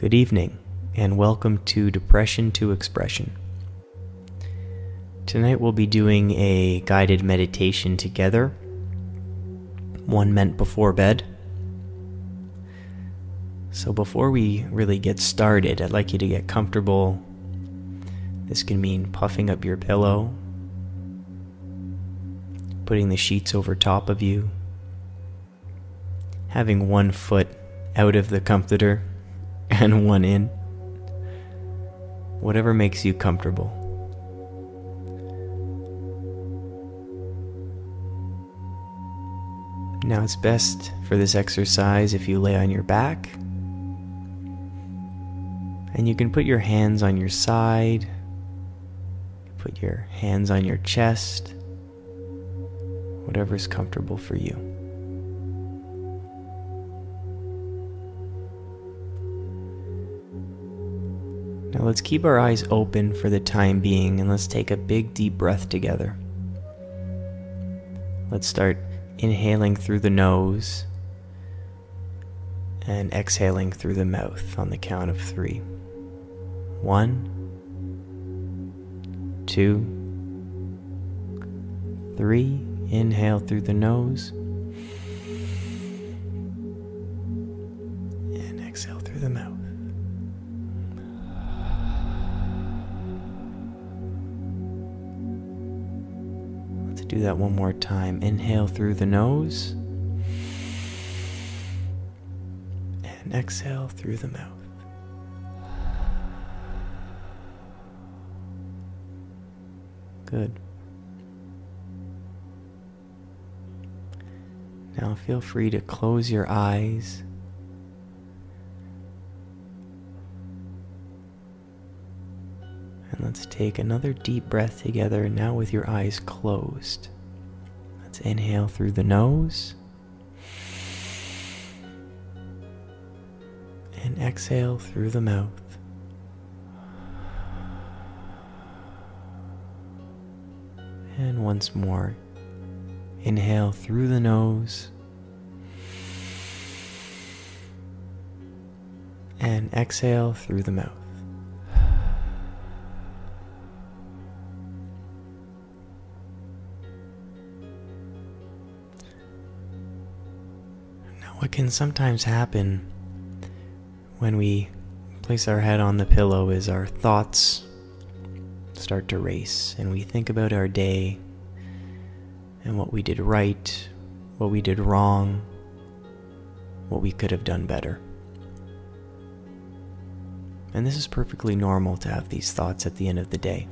Good evening, and welcome to Depression to Expression. Tonight we'll be doing a guided meditation together, one meant before bed. So, before we really get started, I'd like you to get comfortable. This can mean puffing up your pillow, putting the sheets over top of you, having one foot out of the comforter and one in. Whatever makes you comfortable. Now it's best for this exercise if you lay on your back. And you can put your hands on your side, put your hands on your chest, whatever's comfortable for you. Now let's keep our eyes open for the time being and let's take a big deep breath together. Let's start inhaling through the nose and exhaling through the mouth on the count of three. One, two, three. Inhale through the nose and exhale through the mouth. Do that one more time. Inhale through the nose and exhale through the mouth. Good. Now feel free to close your eyes. Let's take another deep breath together now with your eyes closed. Let's inhale through the nose. And exhale through the mouth. And once more, inhale through the nose. And exhale through the mouth. What can sometimes happen when we place our head on the pillow is our thoughts start to race and we think about our day and what we did right, what we did wrong, what we could have done better. And this is perfectly normal to have these thoughts at the end of the day.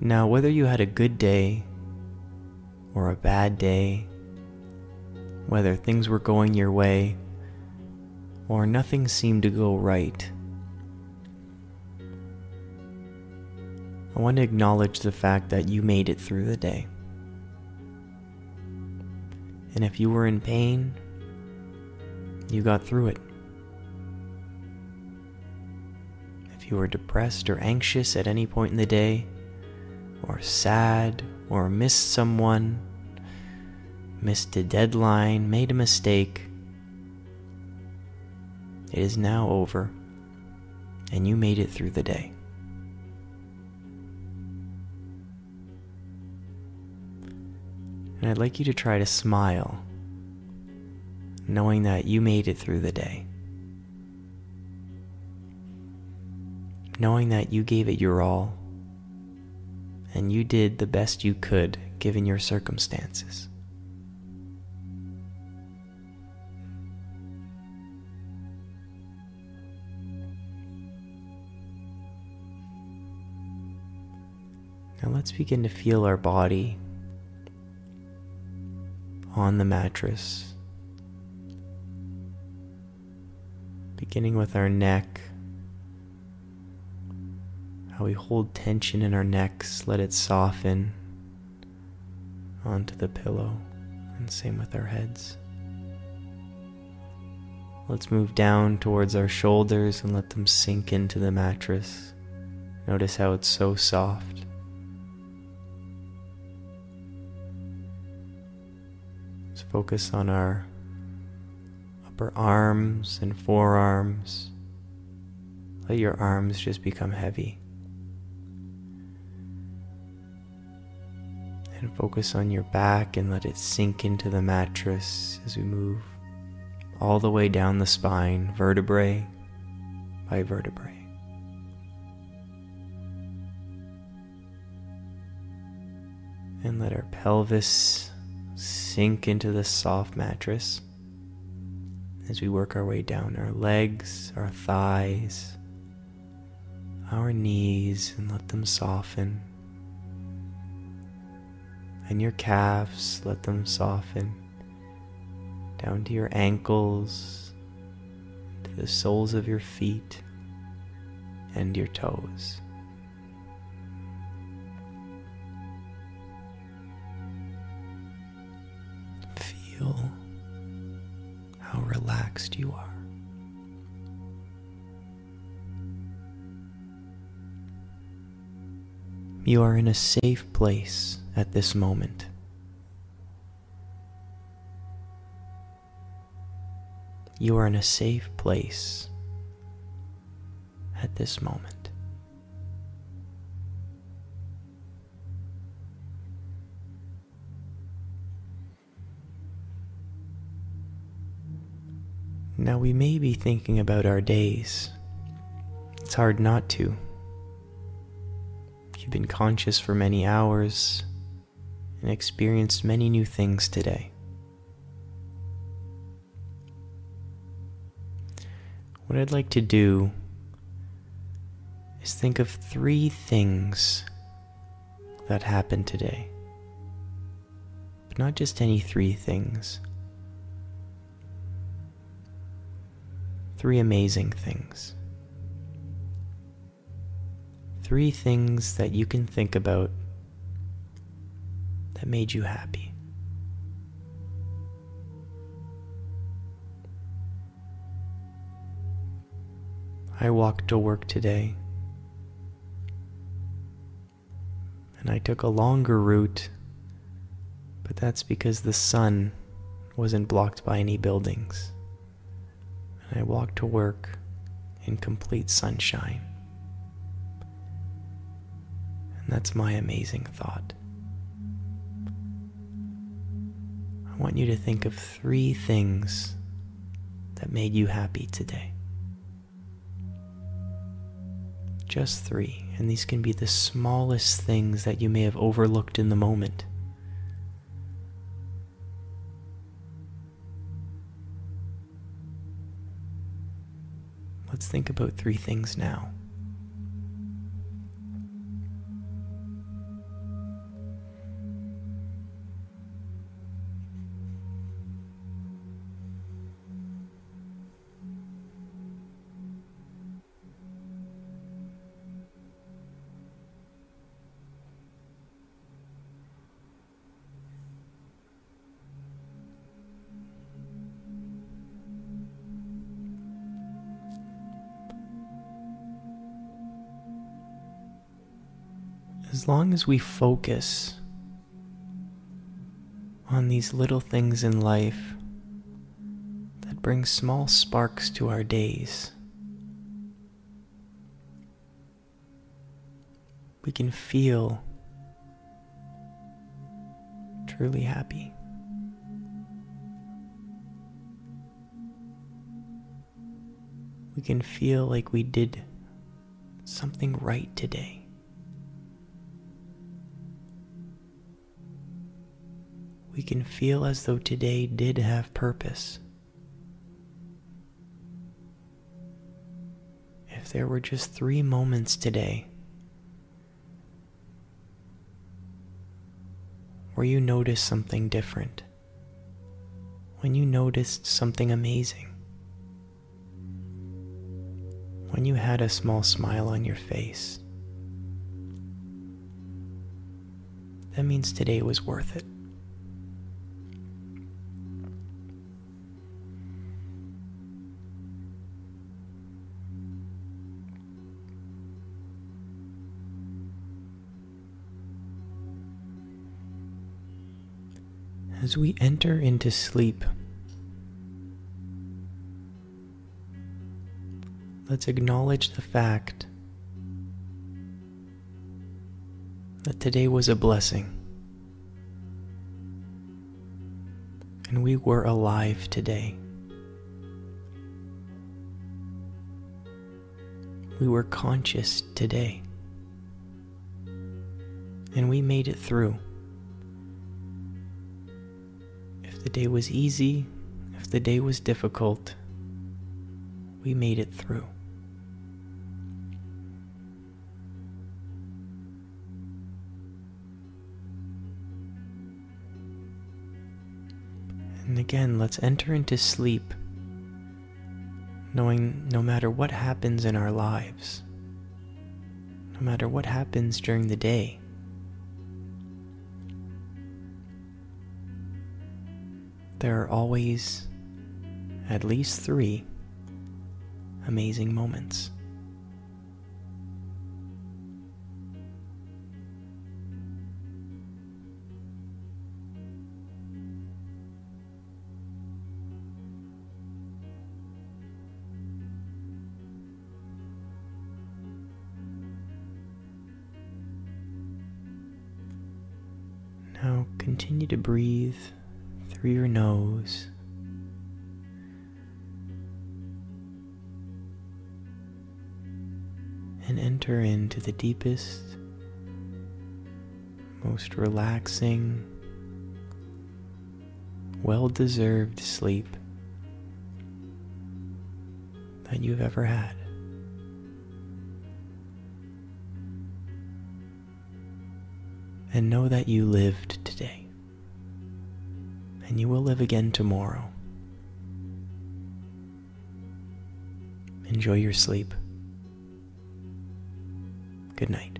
Now, whether you had a good day or a bad day, whether things were going your way or nothing seemed to go right, I want to acknowledge the fact that you made it through the day. And if you were in pain, you got through it. If you were depressed or anxious at any point in the day, or sad, or missed someone, missed a deadline, made a mistake, it is now over, and you made it through the day. And I'd like you to try to smile, knowing that you made it through the day. Knowing that you gave it your all, and you did the best you could given your circumstances. Let's begin to feel our body on the mattress, beginning with our neck. How we hold tension in our necks, let it soften onto the pillow, and same with our heads. Let's move down towards our shoulders and let them sink into the mattress. Notice how it's so soft. Focus on our upper arms and forearms. Let your arms just become heavy. And focus on your back and let it sink into the mattress as we move all the way down the spine, vertebrae by vertebrae. And let our pelvis sink into the soft mattress as we work our way down our legs, our thighs, our knees, and let them soften. And your calves, let them soften down to your ankles, to the soles of your feet, and your toes. Feel how relaxed you are. You are in a safe place at this moment. You are in a safe place at this moment. Now, we may be thinking about our days. It's hard not to. You've been conscious for many hours and experienced many new things today. What I'd like to do is think of three things that happened today. But not just any three things. Three amazing things. Three things that you can think about that made you happy. I walked to work today and I took a longer route, but that's because the sun wasn't blocked by any buildings. And I walked to work in complete sunshine. And that's my amazing thought. I want you to think of three things that made you happy today. Just three, and these can be the smallest things that you may have overlooked in the moment. Let's think about three things now. As long as we focus on these little things in life that bring small sparks to our days, we can feel truly happy. We can feel like we did something right today. Can feel as though today did have purpose. If there were just three moments today where you noticed something different, when you noticed something amazing, when you had a small smile on your face, that means today was worth it. As we enter into sleep, let's acknowledge the fact that today was a blessing. And we were alive today. We were conscious today. And we made it through. The day was easy, if the day was difficult, we made it through. And again, let's enter into sleep knowing no matter what happens in our lives, no matter what happens during the day, there are always at least three amazing moments. Now continue to breathe through your nose. And enter into the deepest, most relaxing, well deserved sleep that you've ever had. and know that you lived and you will live again tomorrow. Enjoy your sleep. Good night.